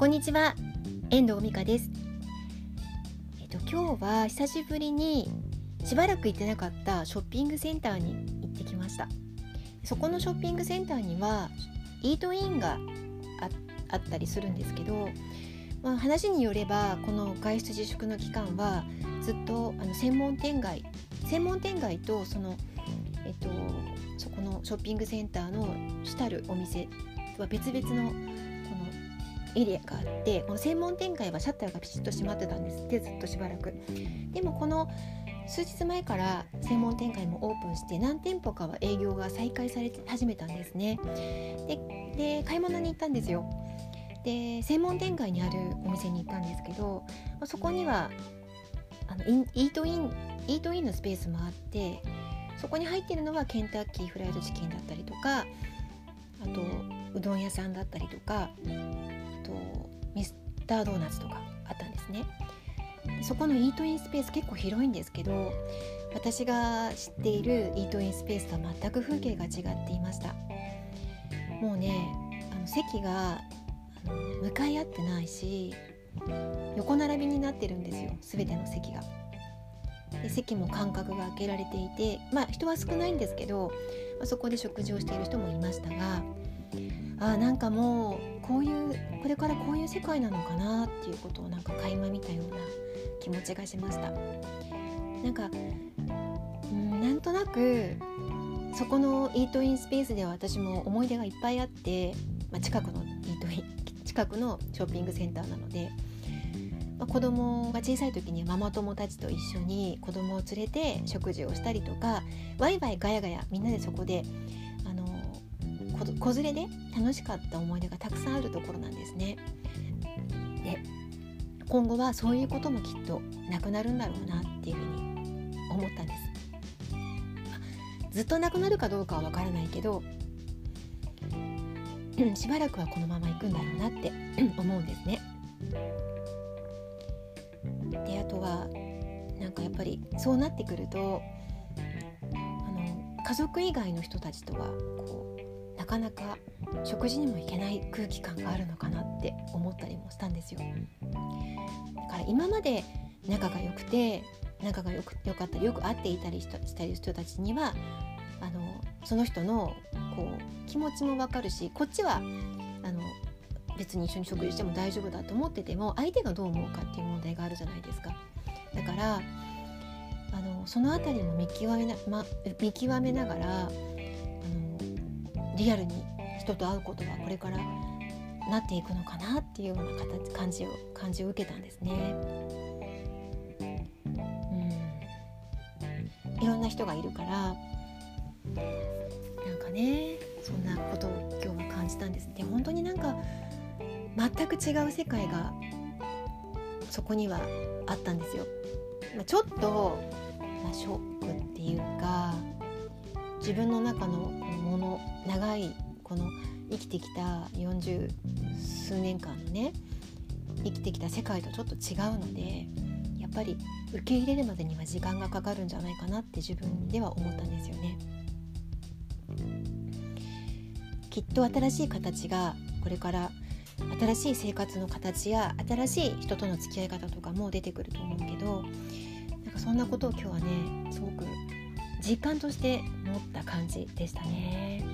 こんにちは。遠藤美香です。えっと今日は久しぶりにしばらく行ってなかったショッピングセンターに行ってきました。そこのショッピングセンターにはイートインがあったりするんですけど、まあ、話によればこの外出自粛の期間はずっとあの専門店街専門店街とそのえっとそこのショッピングセンターの主たるお店は別々のエリアがあってこの専門店街はシャッターがピシッと閉まってたんです。ってずっとしばらく。でもこの数日前から専門店街もオープンして何店舗かは営業が再開されて始めたんですね。で買い物に行ったんですよ。で専門店街にあるお店に行ったんですけどそこにはあのイートインイートインのスペースもあってそこに入ってるのはケンタッキーフライドチキンだったりとかあとうどん屋さんだったりとかとミスタードーナツとかあったんですね。そこのイートインスペース結構広いんですけど私が知っているイートインスペースとは全く風景が違っていました。もうねあの席があの向かい合ってないし横並びになってるんですよ。全ての席が。で席も間隔が空けられていてまあ人は少ないんですけど、まあ、そこで食事をしている人もいましたがあなんかもうこういうこれからこういう世界なのかなっていうことをなんか垣間見たような気持ちがしました。なんかうんなんとなくそこのイートインスペースでは私も思い出がいっぱいあって、まあ、近くのイートイン 近くのショッピングセンターなので、まあ、子供が小さい時にママ友たちと一緒に子供を連れて食事をしたりとかワイワイガヤガヤみんなでそこであの子連れで楽しかった思い出がたくさんあるところなんですね。で今後はそういうこともきっとなくなるんだろうなっていうふうに思ったんです。ずっとなくなるかどうかはわからないけどしばらくはこのまま行くんだろうなって思うんですね。であとはなんかやっぱりそうなってくるとあの家族以外の人たちとはこうかなか食事にも行けない空気感があるのかなって思ったりもしたんですよだから今まで仲が良くて仲がよくよかったりよく会っていたりしたり人たちにはあのその人のこう気持ちも分かるしこっちはあの別に一緒に食事しても大丈夫だと思ってても相手がどう思うかっていう問題があるじゃないですか。だからあのその辺りも見極めな、ま、見極めながらあのリアルに人と会うことはこれからなっていくのかなっていうような形感じを感じを受けたんですね。うん、いろんな人がいるからなんかねそんなことを今日は感じたんです。で本当になんか全く違う世界がそこにはあったんですよ。まあ、ちょっと、まあ、ショックっていうか自分の中のもの長いこの生きてきた40数年間のね生きてきた世界とちょっと違うのでやっぱり受け入れるまでには時間がかかるんじゃないかなって自分では思ったんですよね。きっと新しい形がこれから新しい生活の形や新しい人との付き合い方とかも出てくると思うけどなんかそんなことを今日はねすごく実感として持った感じでしたね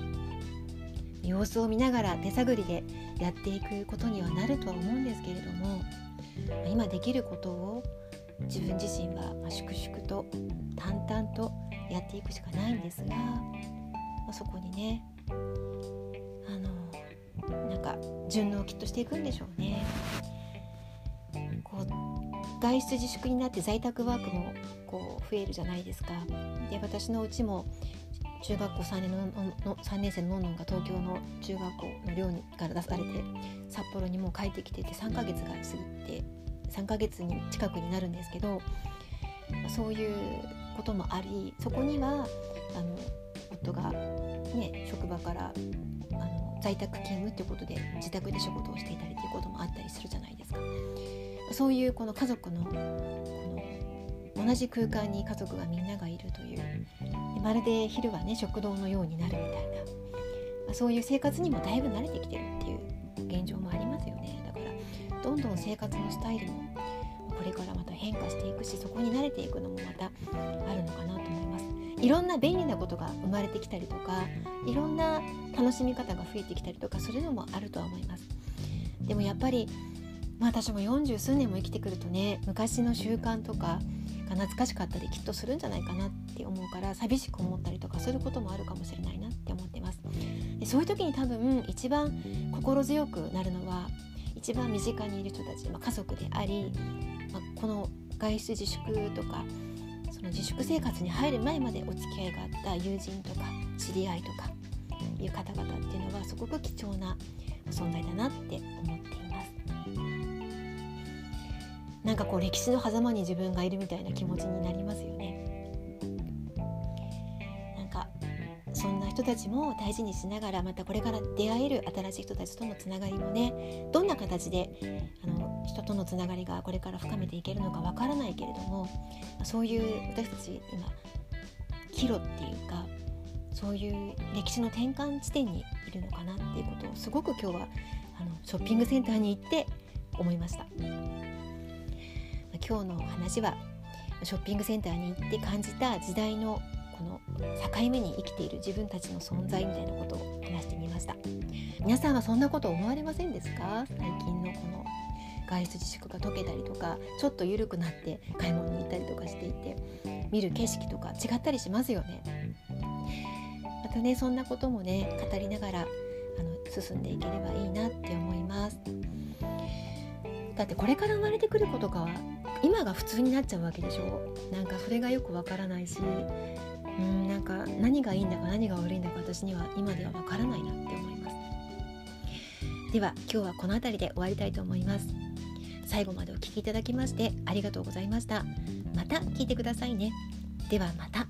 様子を見ながら手探りでやっていくことにはなるとは思うんですけれども今できることを自分自身は粛々と淡々とやっていくしかないんですがそこにねあのなんか順応をきっとしていくんでしょうね。外出自粛になって在宅ワークもこう増えるじゃないですか。で私のうちも中学校3年のの3年生ののんのんが東京の中学校の寮から出されて札幌にもう帰ってきてて3ヶ月が過ぎて3ヶ月に近くになるんですけどそういうこともありそこにはあの夫が、ね、職場からあの在宅勤務っていうことで自宅で仕事をしていたりということもあったりするじゃないですか。そういうこの家族のこの同じ空間に家族がみんながいるというまるで昼はね食堂のようになるみたいな、まあ、そういう生活にもだいぶ慣れてきてるっていう現状もありますよね。だからどんどん生活のスタイルもこれからまた変化していくしそこに慣れていくのもまたあるのかなと思います。いろんな便利なことが生まれてきたりとかいろんな楽しみ方が増えてきたりとかそういうのもあるとは思います。でもやっぱりまあ私も40数年も生きてくるとね昔の習慣とかが懐かしかったりきっとするんじゃないかなって思うから寂しく思ったりとかすることもあるかもしれないなって思ってます。でそういう時に多分一番心強くなるのは一番身近にいる人たち、まあ、家族であり、まあ、この外出自粛とかその自粛生活に入る前までお付き合いがあった友人とか知り合いとかいう方々っていうのはすごく貴重な存在だなって思っています。なんかこう歴史の狭間に自分がいるみたいな気持ちになりますよね。なんかそんな人たちも大事にしながらまたこれから出会える新しい人たちとのつながりもねどんな形であの人とのつながりがこれから深めていけるのかわからないけれどもそういう私たち今岐路っていうかそういう歴史の転換地点にいるのかなっていうことをすごく今日はあのショッピングセンターに行って思いました今日の話はショッピングセンターに行って感じた時代のこの境目に生きている自分たちの存在みたいなことを話してみました。皆さんはそんなこと思われませんですか？最近のこの外出自粛が解けたりとかちょっと緩くなって買い物に行ったりとかしていて見る景色とか違ったりしますよね。またねそんなこともね語りながらあの進んでいければいいなって思います。だってこれから生まれてくる子とかは今が普通になっちゃうわけでしょ？なんかそれがよくわからないしうんなんか何がいいんだか何が悪いんだか私には今ではわからないなって思います。では今日はこの辺りで終わりたいと思います。最後までお聴きいただきましてありがとうございました。また聞いてくださいね。ではまた。